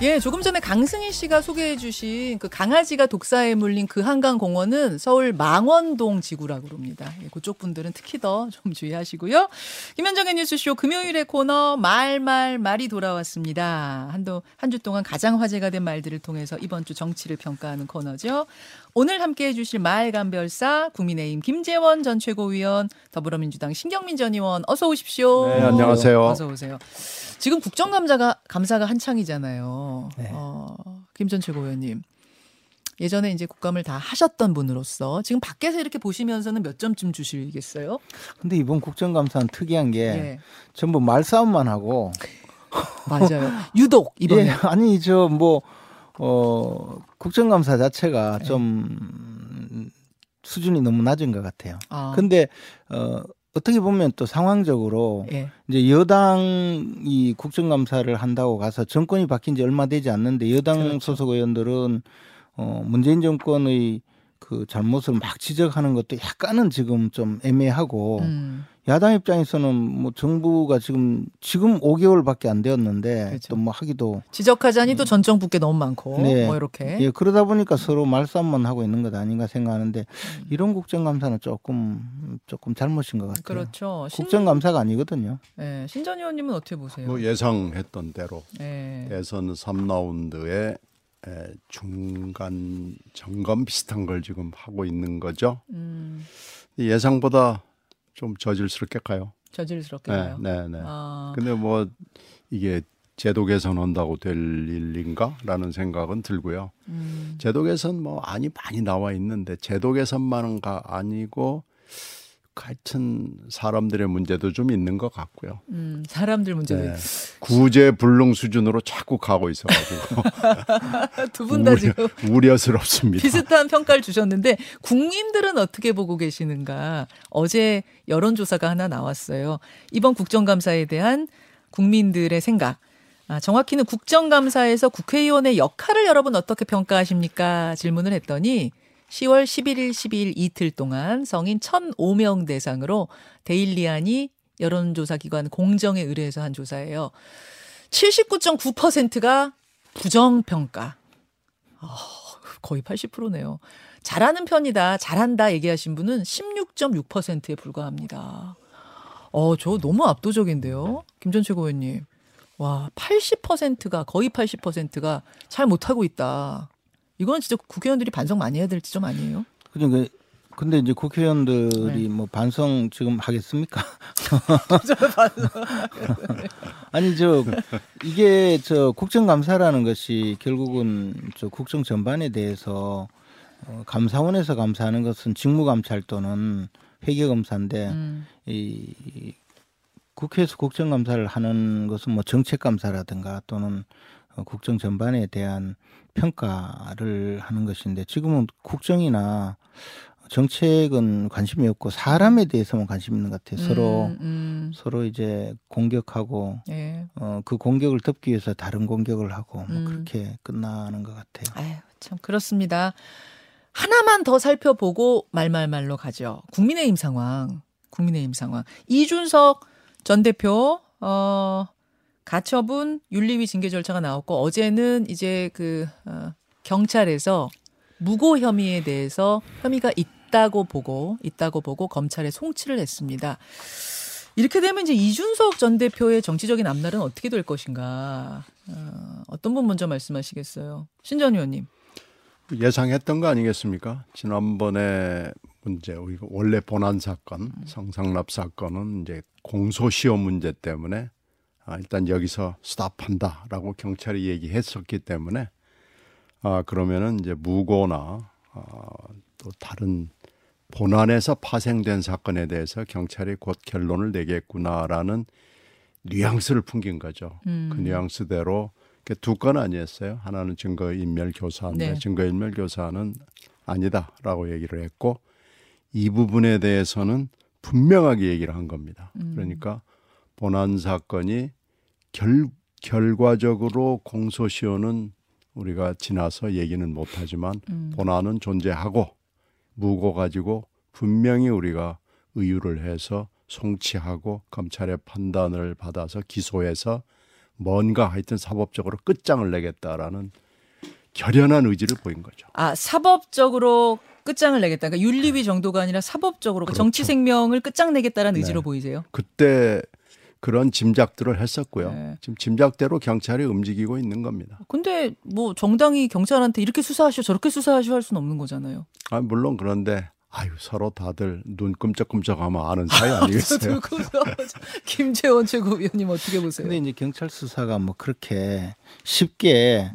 예, 조금 전에 강승희 씨가 소개해 주신 그 강아지가 독사에 물린 그 한강 공원은 서울 망원동 지구라고 그럽니다. 예, 그쪽 분들은 특히 더 좀 주의하시고요. 김현정의 뉴스쇼 금요일의 코너 말말 말이 돌아왔습니다. 한도 한 주 동안 가장 화제가 된 말들을 통해서 이번 주 정치를 평가하는 코너죠. 오늘 함께 해 주실 말감별사 국민의힘 김재원 전 최고위원, 더불어민주당 신경민 전 의원 어서 오십시오. 네, 안녕하세요. 어서 오세요. 지금 국정감사가 감사가 한창이잖아요. 네. 어, 김전 최고위원님. 예전에 이제 국감을 다 하셨던 분으로서 지금 밖에서 이렇게 보시면서는 몇 점쯤 주시겠어요? 근데 이번 국정감사는 특이한 게 예. 전부 말싸움만 하고 맞아요. 유독 이번에 예, 아니 저 뭐 어, 국정감사 자체가 네. 좀 수준이 너무 낮은 것 같아요. 아, 근데 어, 어떻게 보면 또 상황적으로 예. 이제 여당이 국정감사를 한다고 가서 정권이 바뀐 지 얼마 되지 않는데 여당 그렇죠. 소속 의원들은 어, 문재인 정권의 그 잘못을 막 지적하는 것도 약간은 지금 좀 애매하고 음, 야당 입장에서는 뭐 정부가 지금 지금 5개월밖에 안 되었는데 그렇죠. 또뭐 하기도 지적하자니 또 전정 붙게 너무 많고 네. 뭐 이렇게 예 그러다 보니까 서로 말싸움만 하고 있는 것 아닌가 생각하는데 음. 이런 국정감사는 조금 조금 잘못인 것 같아요. 그렇죠. 신, 국정감사가 아니거든요. 예, 신전 의원님은 어떻게 보세요? 뭐 예상했던 대로 예. 대선 3라운드에 에, 중간 점검 비슷한 걸 지금 하고 있는 거죠. 음, 예상보다 좀 저질스럽게 가요. 저질스럽게 네, 가요. 네, 네. 아, 근데 뭐 이게 제도 개선한다고 될 일인가라는 생각은 들고요. 음, 제도 개선 뭐 안이 많이 나와 있는데 제도 개선만가 아니고 하여튼 사람들의 문제도 좀 있는 것 같고요. 음, 사람들 문제도 네. 구제 불능 수준으로 자꾸 가고 있어가지고 두 분 다 지금 우려 스럽습니다. 비슷한 평가를 주셨는데 국민들은 어떻게 보고 계시는가? 어제 여론조사가 하나 나왔어요. 이번 국정감사에 대한 국민들의 생각. 아, 정확히는 국정감사에서 국회의원의 역할을 여러분 어떻게 평가하십니까? 질문을 했더니 10월 11일, 12일 이틀 동안 성인 1,005명 대상으로 데일리안이 여론조사 기관 공정에 의뢰해서 한 조사예요. 79.9%가 부정평가. 거의 80%네요. 잘하는 편이다, 잘한다 얘기하신 분은 16.6%에 불과합니다. 어, 저 너무 압도적인데요. 김전 최고위원님. 와, 80%가, 거의 80%가 잘 못하고 있다. 이건 진짜 국회의원들이 반성 많이 해야 될 지점 아니에요? 그러니까 근데 이제 국회의원들이 네. 뭐 반성 지금 하겠습니까? 아니 저 이게 저 국정감사라는 것이 결국은 저 국정 전반에 대해서 어, 감사원에서 감사하는 것은 직무감찰 또는 회계검사인데 음, 이 국회에서 국정감사를 하는 것은 뭐 정책감사라든가 또는 어, 국정 전반에 대한 평가를 하는 것인데 지금은 국정이나 정책은 관심이 없고 사람에 대해서만 관심 있는 것 같아요. 서로 음, 음, 서로 이제 공격하고 예. 어, 그 공격을 덮기 위해서 다른 공격을 하고 뭐 음. 그렇게 끝나는 것 같아요. 아유, 참 그렇습니다. 하나만 더 살펴보고 말말말로 가죠. 국민의힘 상황. 국민의힘 상황. 이준석 전 대표 어 가처분 윤리위 징계 절차가 나왔고 어제는 이제 그 어, 경찰에서 무고 혐의에 대해서 혐의가 있다고 보고 있다고 보고 검찰에 송치를 했습니다. 이렇게 되면 이제 이준석 전 대표의 정치적인 앞날은 어떻게 될 것인가? 어, 어떤 분 먼저 말씀하시겠어요? 신전 의원님. 예상했던 거 아니겠습니까? 지난번에 문제 우리가 원래 본안 사건 성상납 사건은 이제 공소시효 문제 때문에 아, 일단 여기서 스탑한다라고 경찰이 얘기했었기 때문에 아 그러면은 이제 무고나 아, 또 다른 본안에서 파생된 사건에 대해서 경찰이 곧 결론을 내겠구나라는 뉘앙스를 풍긴 거죠. 음. 그 뉘앙스대로 두 건 아니었어요. 하나는 증거인멸 교사인데 네. 증거인멸 교사는 아니다라고 얘기를 했고 이 부분에 대해서는 분명하게 얘기를 한 겁니다. 음. 그러니까 본안 사건이 결 결과적으로 공소시효는 우리가 지나서 얘기는 못하지만 음. 본안은 존재하고 무고 가지고 분명히 우리가 의유를 해서 송치하고 검찰의 판단을 받아서 기소해서 뭔가 하여튼 사법적으로 끝장을 내겠다라는 결연한 의지를 보인 거죠. 아 사법적으로 끝장을 내겠다. 그러니까 윤리위 정도가 아니라 사법적으로 그러니까 그렇죠. 정치 생명을 끝장내겠다는 네. 의지로 보이세요. 그때 그런 짐작들을 했었고요. 네. 지금 짐작대로 경찰이 움직이고 있는 겁니다. 근데 뭐 정당이 경찰한테 이렇게 수사하시오 저렇게 수사하시오 할 수는 없는 거잖아요. 아, 물론 그런데 아유 서로 다들 눈 끔적끔적하면 아는 사이 아니겠어요? 김재원 최고위원님 어떻게 보세요? 근데 이제 경찰 수사가 뭐 그렇게 쉽게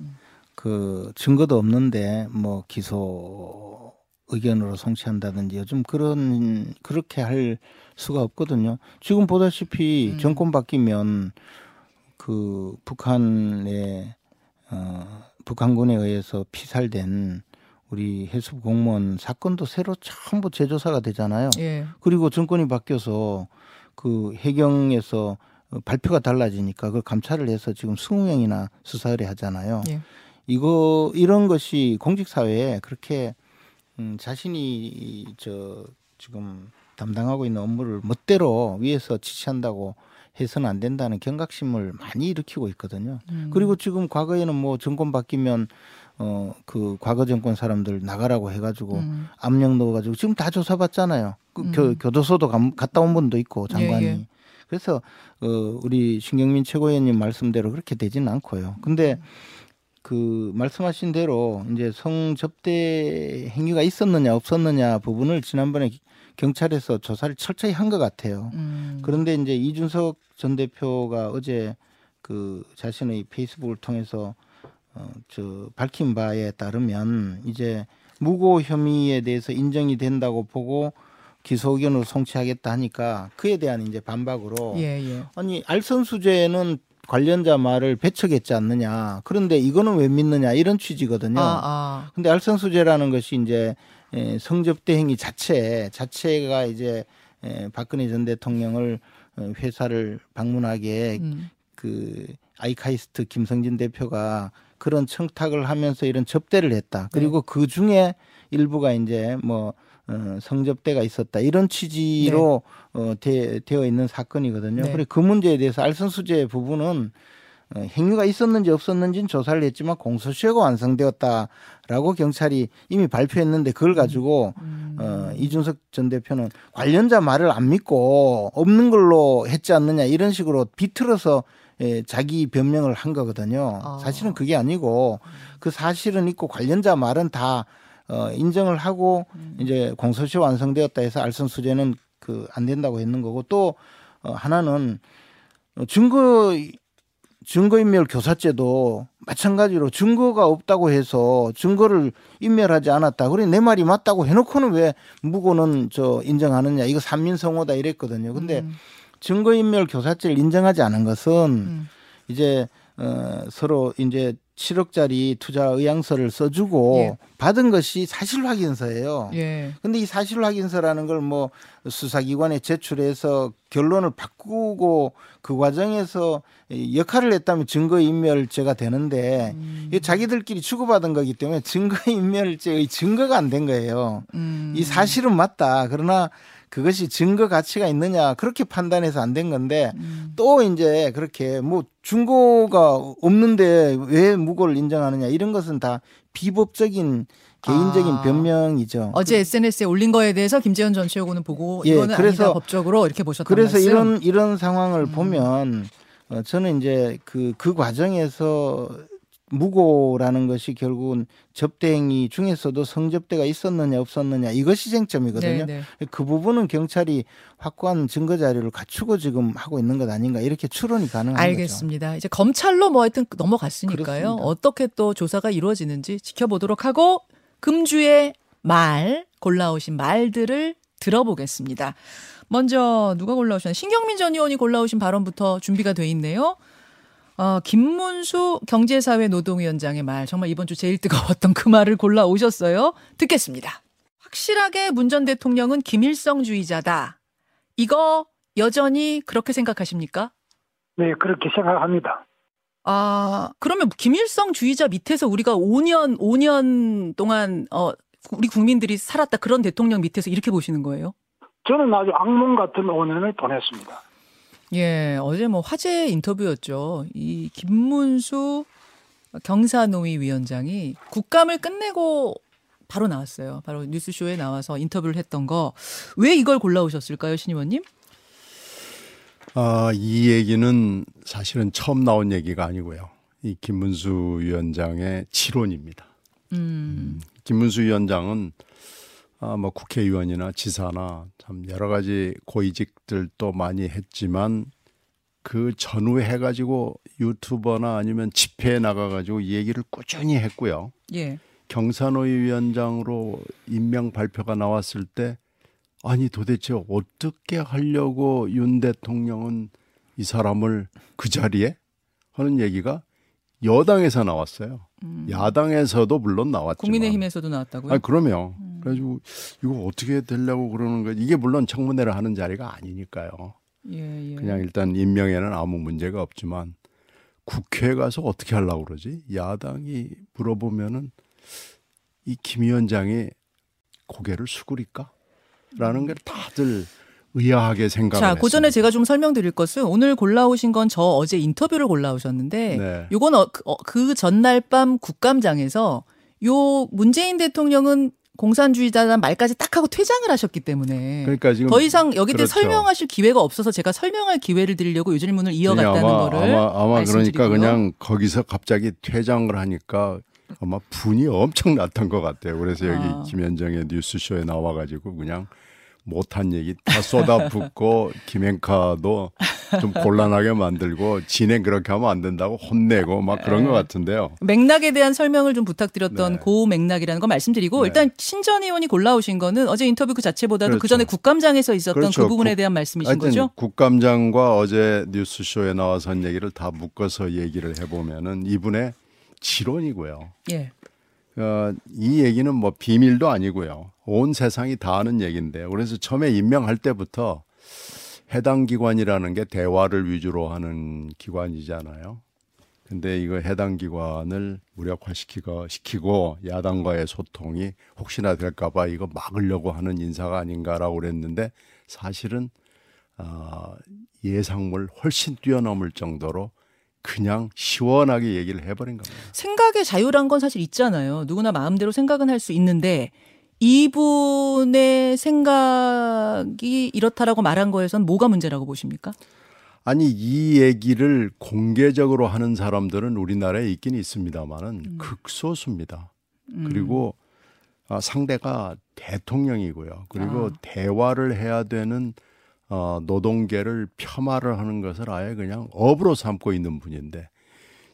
그 증거도 없는데 뭐 기소 의견으로 성취한다든지 요즘 그런 그렇게 할 수가 없거든요. 지금 보다시피 음. 정권 바뀌면 그 북한의 어 북한군에 의해서 피살된 우리 해수부 공무원 사건도 새로 전부 재조사가 되잖아요. 예. 그리고 정권이 바뀌어서 그 해경에서 발표가 달라지니까 그걸 감찰을 해서 지금 20명이나 수사 의뢰하잖아요. 예. 이거 이런 것이 공직 사회에 그렇게 음, 자신이 저 지금 담당하고 있는 업무를 멋대로 위에서 지시한다고 해서는 안 된다는 경각심을 많이 일으키고 있거든요. 음. 그리고 지금 과거에는 뭐 정권 바뀌면 어 그 과거 정권 사람들 나가라고 해가지고 음. 압력 넣어가지고 지금 다 조사받잖아요. 그 음. 교, 교도소도 감- 갔다 온 분도 있고 장관이. 예, 예. 그래서 어, 우리 신경민 최고위원님 말씀대로 그렇게 되지는 않고요. 근데 그 말씀하신 대로 이제 성접대 행위가 있었느냐 없었느냐 부분을 지난번에 경찰에서 조사를 철저히 한 것 같아요. 음. 그런데 이제 이준석 전 대표가 어제 그 자신의 페이스북을 통해서 어, 저 밝힌 바에 따르면 이제 무고 혐의에 대해서 인정이 된다고 보고 기소 의견으로 송치하겠다 하니까 그에 대한 이제 반박으로 예, 예. 아니 알선수재는 관련자 말을 배척했지 않느냐 그런데 이거는 왜 믿느냐 이런 취지거든요. 아, 아. 근데 알선수재라는 것이 이제 에, 성접대 행위 자체 자체가 이제 에, 박근혜 전 대통령을 어, 회사를 방문하게 음. 그 아이카이스트 김성진 대표가 그런 청탁을 하면서 이런 접대를 했다. 그리고 네. 그 중에 일부가 이제 뭐 어, 성접대가 있었다 이런 취지로 어, 되, 되어 있는 사건이거든요. 네. 그래 그 문제에 대해서 알선수재 부분은 어, 행위가 있었는지 없었는지는 조사를 했지만 공소시효가 완성되었다라고 경찰이 이미 발표했는데 그걸 가지고 음. 어, 이준석 전 대표는 관련자 말을 안 믿고 없는 걸로 했지 않느냐 이런 식으로 비틀어서 예, 자기 변명을 한 거거든요. 아. 사실은 그게 아니고 그 사실은 있고 관련자 말은 다 어, 인정을 하고 음. 이제 공소시효 완성되었다 해서 알선 수재는 그 안 된다고 했는 거고 또 어, 하나는 어, 증거 증거인멸 교사죄도 마찬가지로 증거가 없다고 해서 증거를 인멸하지 않았다. 그래 내 말이 맞다고 해놓고는 왜 무고는 저 인정하느냐. 이거 삼민성호다 이랬거든요. 근데 음. 증거인멸 교사죄를 인정하지 않은 것은 음. 이제 어, 서로 이제 7억짜리 투자 의향서를 써주고 예. 받은 것이 사실 확인서예요. 예. 근데 이 사실 확인서라는 걸 뭐 수사기관에 제출해서 결론을 바꾸고 그 과정에서 역할을 했다면 증거인멸죄가 되는데 음. 이 자기들끼리 주고받은 거기 때문에 증거인멸죄의 증거가 안 된 거예요. 음. 이 사실은 맞다. 그러나 그것이 증거 가치가 있느냐 그렇게 판단해서 안 된 건데 음. 또 이제 그렇게 뭐 중고가 없는데 왜 무고를 인정하느냐 이런 것은 다 비법적인 개인적인 아. 변명이죠. 어제 SNS에 올린 거에 대해서 김재현 전 최고는 보고 예, 이거는 그래서- 아니다 법적으로 이렇게 보셨던 그래서 말씀. 이런 이런 상황을 음. 보면 어, 저는 이제 그그 과정에서 무고라는 것이 결국은 접대행위 중에서도 성접대가 있었느냐 없었느냐 이것이 쟁점이거든요. 네, 네. 그 부분은 경찰이 확고한 증거 자료를 갖추고 지금 하고 있는 것 아닌가 이렇게 추론이 가능한 거죠. 알겠습니다. 이제 검찰로 뭐 하여튼 넘어갔으니까요. 그렇습니다. 어떻게 또 조사가 이루어지는지 지켜보도록 하고 금주의 말 골라오신 말들을 들어보겠습니다. 먼저 누가 골라오셨나요? 신경민 전 의원이 골라오신 발언부터 준비가 돼 있네요. 어, 김문수 경제사회 노동위원장의 말 정말 이번 주 제일 뜨거웠던 그 말을 골라 오셨어요. 듣겠습니다. 확실하게 문 전 대통령은 김일성주의자다. 이거 여전히 그렇게 생각하십니까? 네, 그렇게 생각합니다. 아, 그러면 김일성주의자 밑에서 우리가 5년, 5년 동안, 어, 우리 국민들이 살았다 그런 대통령 밑에서 이렇게 보시는 거예요? 저는 아주 악몽 같은 5년을 보냈습니다. 예, 어제 뭐 화제 인터뷰였죠. 이 김문수 경사노위 위원장이 국감을 끝내고 바로 나왔어요. 바로 뉴스쇼에 나와서 인터뷰를 했던 거. 왜 이걸 골라오셨을까요, 신 의원님? 아, 이 얘기는 사실은 처음 나온 얘기가 아니고요. 이 김문수 위원장의 지론입니다. 음, 김문수 위원장은 아, 뭐 국회의원이나 지사나 참 여러 가지 고위직들도 많이 했지만 그 전후에 해가지고 유튜버나 아니면 집회에 나가가지고 이 얘기를 꾸준히 했고요. 예. 경산호위 위원장으로 임명 발표가 나왔을 때 아니 도대체 어떻게 하려고 윤 대통령은 이 사람을 그 자리에 하는 얘기가 여당에서 나왔어요. 야당에서도 물론 나왔지만 음. 국민의힘에서도 나왔다고요? 아 그러면 그래가지고 이거 어떻게 되려고 그러는 거지 이게 물론 청문회를 하는 자리가 아니니까요. 예, 예. 그냥 일단 임명에는 아무 문제가 없지만 국회에 가서 어떻게 하려고 그러지? 야당이 물어보면은 이 김 위원장이 고개를 숙으릴까? 라는 걸 다들 의아하게 생각을 자, 그 전에. 제가 좀 설명드릴 것은 오늘 골라오신 건 저 어제 인터뷰를 골라오셨는데 네. 요건 어, 그, 어, 그 전날 밤 국감장에서 요 문재인 대통령은 공산주의자란 말까지 딱 하고 퇴장을 하셨기 때문에 그러니까 지금 더 이상 여기 때 그렇죠. 설명하실 기회가 없어서 제가 설명할 기회를 드리려고 요 질문을 이어갔다는 아마, 거를 아마, 아마. 그러니까 그냥 거기서 갑자기 퇴장을 하니까 아마 분이 엄청 났던 것 같아요. 그래서 여기 아. 김현정의 뉴스쇼에 나와가지고 그냥 못한 얘기 다 쏟아붓고 김행카도 좀 곤란하게 만들고 진행 그렇게 하면 안 된다고 혼내고 막 그런 것 같은데요. 맥락에 대한 설명을 좀 부탁드렸던 네. 고 맥락이라는 거 말씀드리고 네. 일단 신전 의원이 골라오신 거는 어제 인터뷰 그 자체보다도 그 그렇죠. 전에 국감장에서 있었던 그 그렇죠. 부분에 국- 대한 말씀이신 거죠? 국감장과 어제 뉴스쇼에 나와서 한 얘기를 다 묶어서 얘기를 해보면은 이분의 지론이고요. 예. 어, 이 얘기는 뭐 비밀도 아니고요. 온 세상이 다 아는 얘기인데요. 그래서 처음에 임명할 때부터 해당 기관이라는 게 대화를 위주로 하는 기관이잖아요. 근데 이거 해당 기관을 무력화시키고 시키고 야당과의 소통이 혹시나 될까봐 이거 막으려고 하는 인사가 아닌가라고 그랬는데 사실은 아, 예상을 훨씬 뛰어넘을 정도로 그냥 시원하게 얘기를 해버린 겁니다. 생각의 자유란 건 사실 있잖아요. 누구나 마음대로 생각은 할 수 있는데 이분의 생각이 이렇다라고 말한 거에선 뭐가 문제라고 보십니까? 아니 이 얘기를 공개적으로 하는 사람들은 우리나라에 있긴 있습니다만은 극소수입니다. 음. 그리고 아, 상대가 대통령이고요. 그리고 아. 대화를 해야 되는 어, 노동계를 폄하를 하는 것을 아예 그냥 업으로 삼고 있는 분인데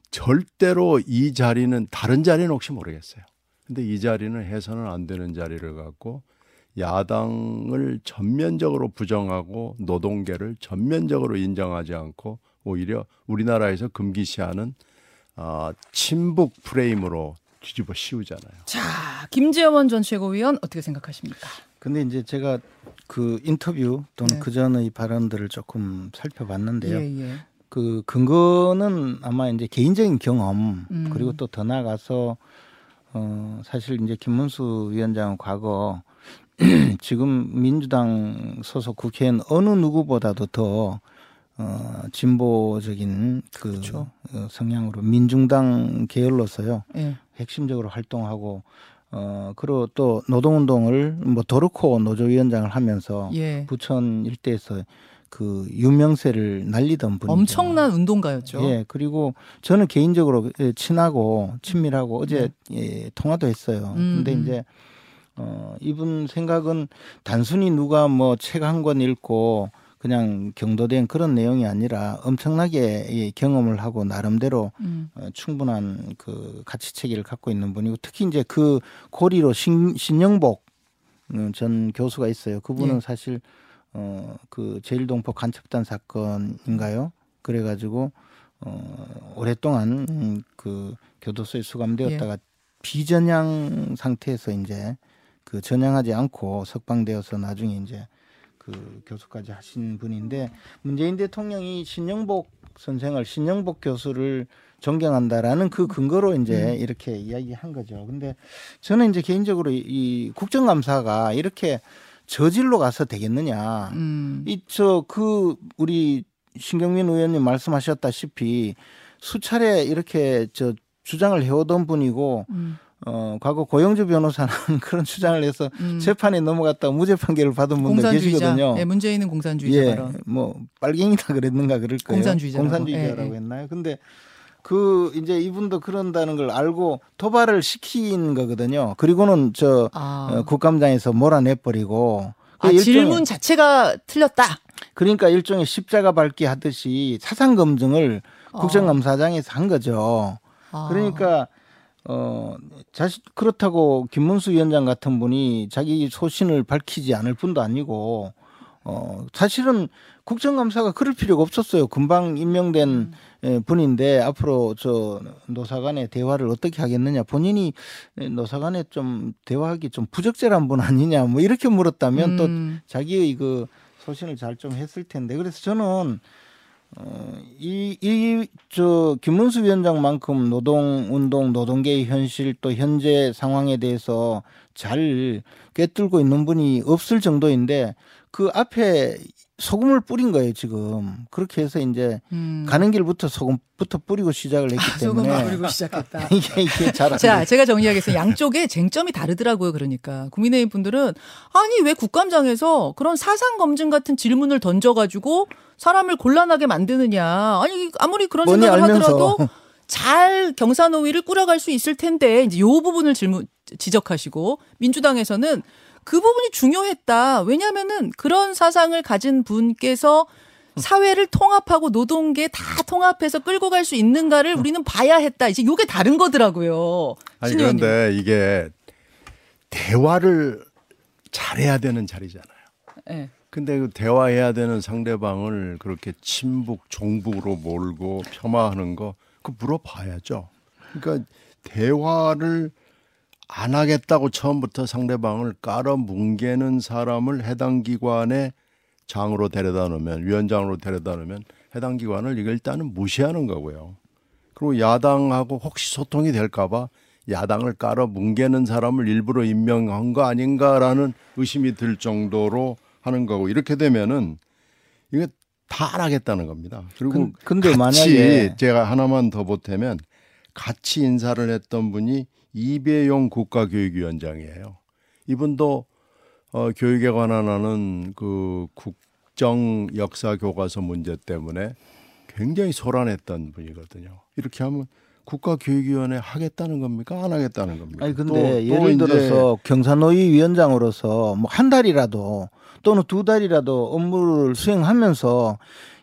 절대로 이 자리는 다른 자리는 혹시 모르겠어요. 근데 이 자리는 해서는 안 되는 자리를 갖고 야당을 전면적으로 부정하고 노동계를 전면적으로 인정하지 않고 오히려 우리나라에서 금기시하는 아, 친북 프레임으로 뒤집어 씌우잖아요. 자, 김재원 전 최고위원 어떻게 생각하십니까? 근데 이제 제가 그 인터뷰 또는 네. 그 전의 발언들을 조금 살펴봤는데요. 예, 예. 그 근거는 아마 이제 개인적인 경험 음. 그리고 또 더 나아가서 어 사실 이제 김문수 위원장은 과거 지금 민주당 소속 국회의원 어느 누구보다도 더 어, 진보적인 그 그렇죠. 어, 성향으로 민중당 계열로서요 예. 핵심적으로 활동하고 어 그리고 또 노동운동을 뭐 도르코 노조위원장을 하면서 예. 부천 일대에서 그 유명세를 날리던 분이죠. 엄청난 운동가였죠. 예, 그리고 저는 개인적으로 예, 친하고 친밀하고 어제 예, 통화도 했어요. 네. 음, 근데 음. 이제 어 이분 생각은 단순히 누가 뭐 책 한 권 읽고 그냥 경도된 그런 내용이 아니라 엄청나게 이 경험을 하고 나름대로 음. 어, 충분한 그 가치 체계를 갖고 있는 분이고 특히 이제 그 고리로 신, 신영복 음, 전 교수가 있어요. 그분은 예. 사실 어 그 제일동포 간첩단 사건인가요? 그래가지고 어 오랫동안 음, 그 교도소에 수감되었다가 비전향 상태에서 이제 그 전향하지 않고 석방되어서 나중에 이제 그 교수까지 하신 분인데 문재인 대통령이 신영복 선생을 신영복 교수를 존경한다라는 그 근거로 이제 이렇게 이야기한 거죠. 근데 저는 이제 개인적으로 이- 이 국정감사가 이렇게 저질로 가서 되겠느냐. 음. 이저 그 우리 신경민 의원님 말씀하셨다시피 수차례 이렇게 저 주장을 해오던 분이고 음. 어 과거 고영주 변호사는 그런 주장을 해서 음. 재판에 넘어갔다 무죄 판결을 받은 분도 공산주의자. 계시거든요. 예, 문재인은 공산주의자 예, 발언. 뭐 빨갱이다 그랬는가 그럴 거예요. 공산주의자라고. 공산주의자라고 예, 예. 했나요? 근데 그 이제 이분도 그런다는 걸 알고 도발을 시킨 거거든요. 그리고는 저 아, 어, 국감장에서 몰아내 버리고 그아 질문 자체가 틀렸다. 그러니까 일종의 십자가 밟기 하듯이 사상 검증을 어. 국정감사장에서 한 거죠. 아. 그러니까 어 자신 그렇다고 김문수 위원장 같은 분이 자기 소신을 밝히지 않을 분도 아니고 어 사실은 국정감사가 그럴 필요가 없었어요. 금방 임명된 음. 예, 분인데 앞으로 저 노사간의 대화를 어떻게 하겠느냐 본인이 노사간에 좀 대화하기 좀 부적절한 분 아니냐 뭐 이렇게 물었다면 또 음. 자기의 그 소신을 잘 좀 했을 텐데 그래서 저는 어, 어이이저 김문수 위원장만큼 노동운동 노동계의 현실 또 현재 상황에 대해서 잘 꿰뚫고 있는 분이 없을 정도인데 그 앞에 소금을 뿌린 거예요 지금 그렇게 해서 이제 음. 가는 길부터 소금부터 뿌리고 시작을 했기 소금을 때문에 뿌리고 시작했다. 이게 이게 잘안 자, 제가 정리하겠습니다. 양쪽에 쟁점이 다르더라고요. 그러니까 국민의힘 분들은 아니 왜 국감장에서 그런 사상 검증 같은 질문을 던져가지고 사람을 곤란하게 만드느냐. 아니 아무리 그런 생각을 알면서. 하더라도 잘 경사노위를 꾸려갈 수 있을 텐데 이제 요 부분을 질문 지적하시고 민주당에서는 그 부분이 중요했다. 왜냐하면은 그런 사상을 가진 분께서 사회를 통합하고 노동계 다 통합해서 끌고 갈 수 있는가를 우리는 봐야 했다. 이제 요게 다른 거더라고요. 아니 의원님. 그런데 이게 대화를 잘해야 되는 자리잖아요. 예. 근데 그 대화해야 되는 상대방을 그렇게 친북, 종북으로 몰고 폄하하는 거, 그 물어봐야죠. 그러니까 대화를 안 하겠다고 처음부터 상대방을 깔아 뭉개는 사람을 해당 기관에 장으로 데려다 놓으면 위원장으로 데려다 놓으면 해당 기관을 이거 일단은 무시하는 거고요. 그리고 야당하고 혹시 소통이 될까봐 야당을 깔아 뭉개는 사람을 일부러 임명한 거 아닌가라는 의심이 들 정도로 하는 거고 이렇게 되면은 이거 다안 하겠다는 겁니다. 그리고 근- 근데 같이 만약에- 제가 하나만 더 보태면 같이 인사를 했던 분이 이배용 국가교육위원장이에요. 이분도 어, 교육에 관한 하는 그 국정 역사 교과서 문제 때문에 굉장히 소란했던 분이거든요. 이렇게 하면 국가교육위원회 하겠다는 겁니까? 안 하겠다는 겁니까? 아니 근데 또- 또 예를 이제 들어서 경사노위 위원장으로서 뭐 한 달이라도 또는 두 달이라도 업무를 수행하면서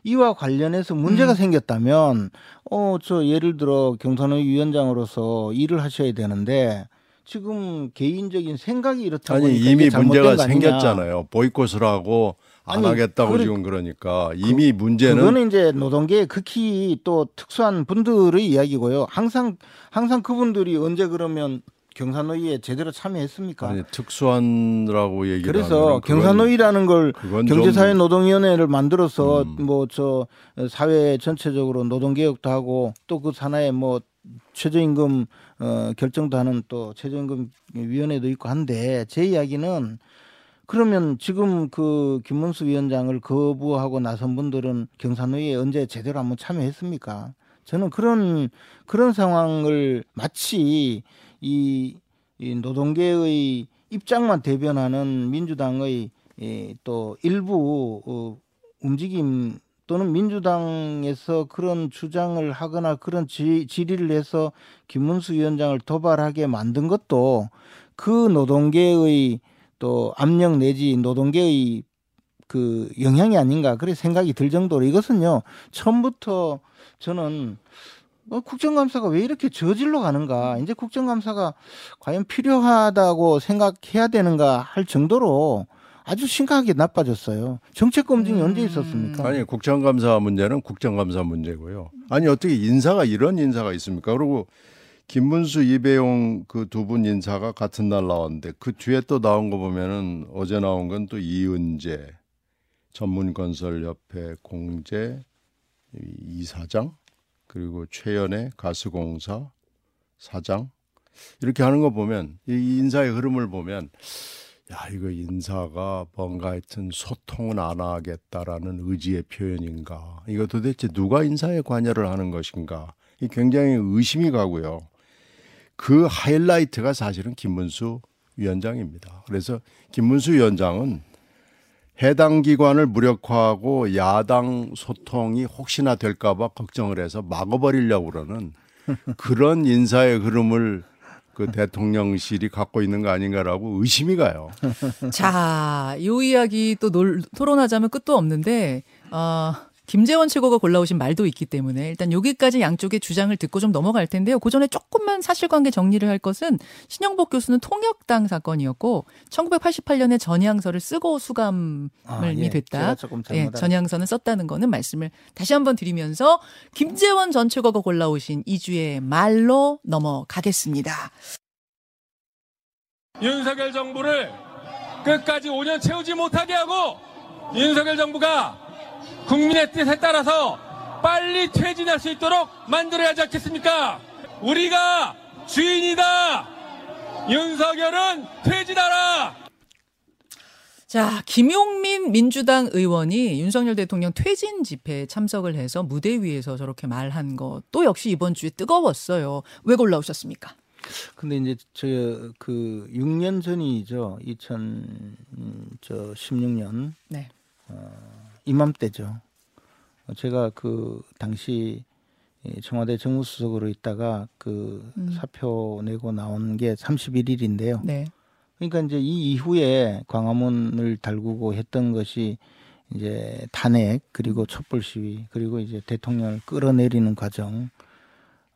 이와 관련해서 문제가 음. 생겼다면 어 저 예를 들어 경사노위 위원장으로서 일을 하셔야 되는데 지금 개인적인 생각이 이렇다 아니 보니까 이미 문제가. 생겼잖아요. 보이콧을 하고 안 아니, 하겠다고 그래- 지금 그러니까 이미 문제는 그거는 이제 노동계의 극히 또 특수한 분들의 이야기고요. 항상 항상 그분들이 언제 그러면 경사노위에 제대로 참여했습니까? 아니 특수한라고 얘기를 그래서 경사노위라는 걸 경제사회노동위원회를 만들어서 음. 뭐저 사회 전체적으로 노동개혁도 하고 또 그 산하에 뭐 최저임금 어 결정도 하는 또 최저임금 위원회도 있고 한데 제 이야기는 그러면 지금 그 김문수 위원장을 거부하고 나선 분들은 경사노위에 언제 제대로 한번 참여했습니까? 저는 그런 그런 상황을 마치 이, 이 노동계의 입장만 대변하는 민주당의 이, 또 일부 어, 움직임 또는 민주당에서 그런 주장을 하거나 그런 지, 질의를 해서 김문수 위원장을 도발하게 만든 것도 그 노동계의 또 압력 내지 노동계의 그 영향이 아닌가 그래 생각이 들 정도로 이것은요 처음부터 저는 어, 국정감사가 왜 이렇게 저질로 가는가 이제 국정감사가 과연 필요하다고 생각해야 되는가 할 정도로 아주 심각하게 나빠졌어요. 정책 검증이 음. 언제 있었습니까? 아니 국정감사 문제는 국정감사 문제고요. 아니 어떻게 인사가 이런 인사가 있습니까? 그리고 김문수 이배용 그 두 분 인사가 같은 날 나왔는데 그 뒤에 또 나온 거 보면은 어제 나온 건 또 이은재 전문건설협회 공제 이사장 그리고 최연의 가스공사 사장 이렇게 하는 거 보면 이 인사의 흐름을 보면 야 이거 인사가 뭔가 하여튼 소통은 안 하겠다라는 의지의 표현인가? 이거 도대체 누가 인사에 관여를 하는 것인가? 이 굉장히 의심이 가고요. 그 하이라이트가 사실은 김문수 위원장입니다. 그래서 김문수 위원장은 해당 기관을 무력화하고 야당 소통이 혹시나 될까봐 걱정을 해서 막아버리려고 그러는 그런 인사의 흐름을 그 대통령실이 갖고 있는 거 아닌가라고 의심이 가요. 자, 요 이야기 또 놀, 토론하자면 끝도 없는데, 어, 김재원 최고가 골라오신 말도 있기 때문에 일단 여기까지 양쪽의 주장을 듣고 좀 넘어갈 텐데요. 그 전에 조금만 사실관계 정리를 할 것은 신영복 교수는 통역당 사건이었고 1988년에 전향서를 쓰고 수감이 아, 예. 됐다. 제가 조금 예, 전향서는 썼다는 거는 말씀을 다시 한번 드리면서 김재원 전 최고가 골라오신 이주의 말로 넘어가겠습니다. 윤석열 정부를 끝까지 5년 채우지 못하게 하고 윤석열 정부가 국민의 뜻에 따라서 빨리 퇴진할 수 있도록 만들어야 하지 않겠습니까? 우리가 주인이다! 윤석열은 퇴진하라! 자, 김용민 민주당 의원이 윤석열 대통령 퇴진 집회에 참석을 해서 무대 위에서 저렇게 말한 것도 역시 이번 주에 뜨거웠어요. 왜 골라오셨습니까? 근데 이제 저 그 6년 전이죠. 2016년 네. 이맘때죠. 어, 제가 그 당시 이 청와대 정무수석으로 있다가 그 음. 사표 내고 나온 게 31일인데요. 네. 그러니까 이제 이 이후에 광화문을 달구고 했던 것이 이제 탄핵 그리고 촛불 시위 그리고 이제 대통령을 끌어내리는 과정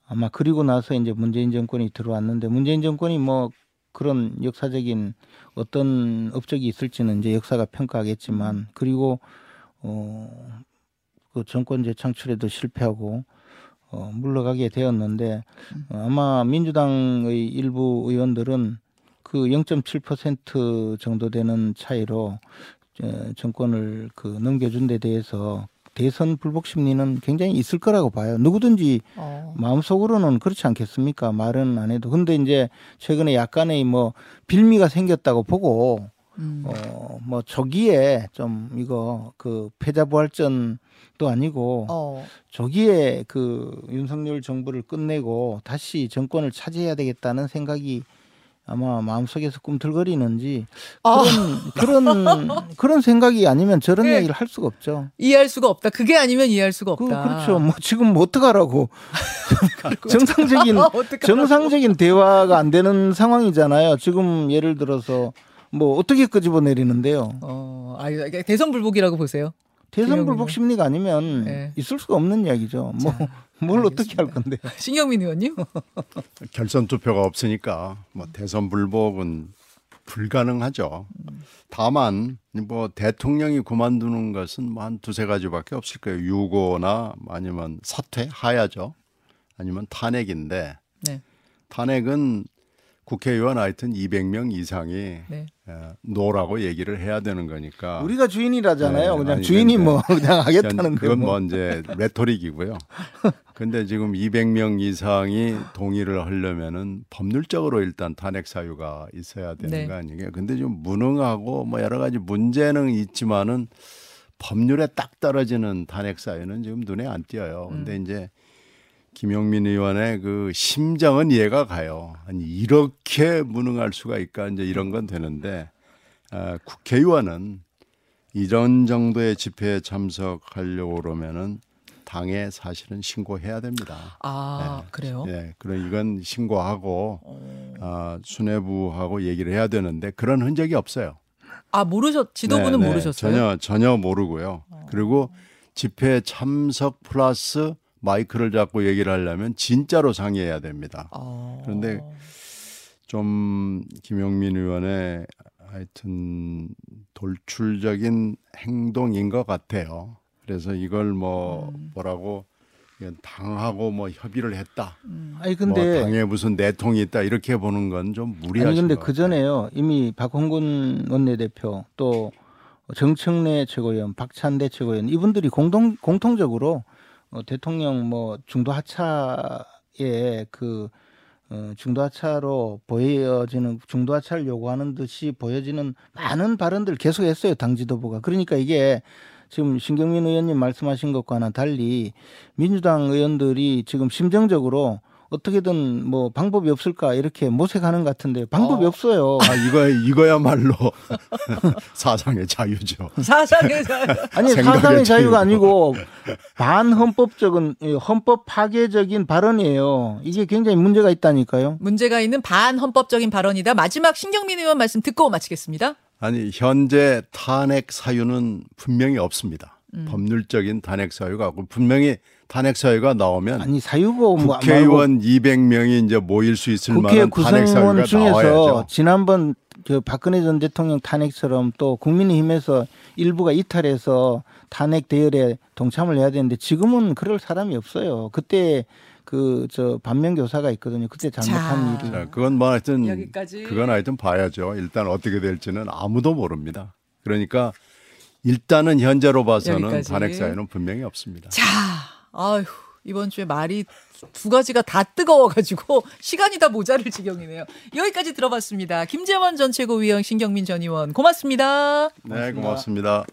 아마 그리고 나서 이제 문재인 정권이 들어왔는데 문재인 정권이 뭐 그런 역사적인 어떤 업적이 있을지는 이제 역사가 평가하겠지만 그리고 어 그 정권 재창출에도 실패하고 어 물러가게 되었는데 어, 아마 민주당의 일부 의원들은 그 0.7% 정도 되는 차이로 어, 정권을 그 넘겨준 데 대해서 대선 불복 심리는 굉장히 있을 거라고 봐요. 누구든지 어. 마음속으로는 그렇지 않겠습니까? 말은 안 해도. 근데 이제 최근에 약간의 뭐 빌미가 생겼다고 보고 음. 어뭐 저기에 좀 이거 그 패자부활전도 아니고 어. 저기에 그 윤석열 정부를 끝내고 다시 정권을 차지해야 되겠다는 생각이 아마 마음속에서 꿈틀거리는지 아. 그런 그런 그런 생각이 아니면 저런 네. 얘기를 할 수가 없죠. 이해할 수가 없다. 그게 아니면 이해할 수가 그, 없다. 그렇죠. 뭐 지금 뭐 어떡하라고 정상적인 어떡하라고. 정상적인 대화가 안 되는 상황이잖아요. 지금 예를 들어서 뭐 어떻게 끄집어 내리는데요. 어, 아, 대선 불복이라고 보세요. 대선. 불복 심리가 아니면 네. 있을 수가 없는 이야기죠. 뭐뭘 어떻게 할 건데. 신경민 의원님. 결선 투표가 없으니까 뭐 대선 불복은 불가능하죠. 다만 뭐 대통령이 그만두는 것은 뭐 한 두세 가지밖에 없을 거예요. 유고나 아니면 사퇴 하야죠. 아니면 탄핵인데 네. 탄핵은 국회의원 하여튼 200명 이상이 네. 어, 노라고 얘기를 해야 되는 거니까. 우리가 주인이라잖아요. 네, 그냥 아니, 주인이 뭐 그냥 하겠다는데 그건 뭐. 뭐 이제 레토릭이고요. 근데 지금 200명 이상이 동의를 하려면은 법률적으로 일단 탄핵 사유가 있어야 되는 네. 거 아니에요. 근데 좀 무능하고 뭐 여러 가지 문제는 있지만은 법률에 딱 떨어지는 탄핵 사유는 지금 눈에 안 띄어요. 근데 음. 이제 김용민 의원의 그 심정은 이해가 가요. 아니 이렇게 무능할 수가 있까 이제 이런 건 되는데 아, 국회의원은 이런 정도의 집회에 참석하려고 그러면은 당에 사실은 신고해야 됩니다. 아, 네. 그래요? 예, 그럼 이건 신고하고 어. 아, 수뇌부하고 얘기를 해야 되는데 그런 흔적이 없어요. 아, 모르셨, 지도부는 네, 네, 모르셨어요? 전혀 전혀 모르고요. 그리고 집회 참석 플러스 마이크를 잡고 얘기를 하려면 진짜로 상의해야 됩니다. 어. 그런데 좀 김용민 의원의 하여튼 돌출적인 행동인 것 같아요. 그래서 이걸 뭐 음. 뭐라고 당하고 뭐 협의를 했다. 아니 뭐 근데 당에 무슨 내통이 있다 이렇게 보는 건 좀 무리하신 아니 근데 것 그. 전에요 이미 박홍근 원내대표 또 정청래 최고위원, 박찬대 최고위원 이분들이 공동 공통적으로 어, 대통령 뭐 중도 하차에 그 어, 중도 하차로 보여지는 중도 하차를 요구하는 듯이 보여지는 많은 발언들 계속했어요 당 지도부가. 그러니까 이게 지금 신경민 의원님 말씀하신 것과는 달리 민주당 의원들이 지금 심정적으로 어떻게든 뭐 방법이 없을까 이렇게 모색하는 것 같은데 방법이 어. 없어요. 아 이거 이거야말로 사상의 자유죠. 사상의 자유. 아니 사상의 자유가 자유가. 아니고 반헌법적인 예, 헌법 파괴적인 발언이에요. 이게 굉장히 문제가 있다니까요. 문제가 있는 반헌법적인 발언이다. 마지막 신경민 의원 말씀 듣고 마치겠습니다. 아니 현재 탄핵 사유는 분명히 없습니다. 음. 법률적인 탄핵 사유가 없고 분명히 탄핵 사유가 나오면 아니 사유고 뭐 국회의원 200명이 이제 모일 수 있을 국회 만한 탄핵 사유가 중에서 나와야죠. 지난번 그 박근혜 전 대통령 탄핵처럼 또 국민의힘에서 일부가 이탈해서 탄핵 대열에 동참을 해야 되는데 지금은 그럴 사람이 없어요. 그때 그 저 반면 교사가 있거든요. 그때 잘못한 자. 일이. 자, 그건 뭐 하여튼 여기까지. 그건 하여튼 봐야죠. 일단 어떻게 될지는 아무도 모릅니다. 그러니까 일단은 현재로 봐서는 여기까지. 탄핵 사유는 분명히 없습니다. 자, 아휴, 이번 주에 말이 두 가지가 다 뜨거워가지고 시간이 다 모자랄 지경이네요. 여기까지 들어봤습니다. 김재원 전 최고위원, 신경민 전 의원, 고맙습니다. 네, 고맙습니다.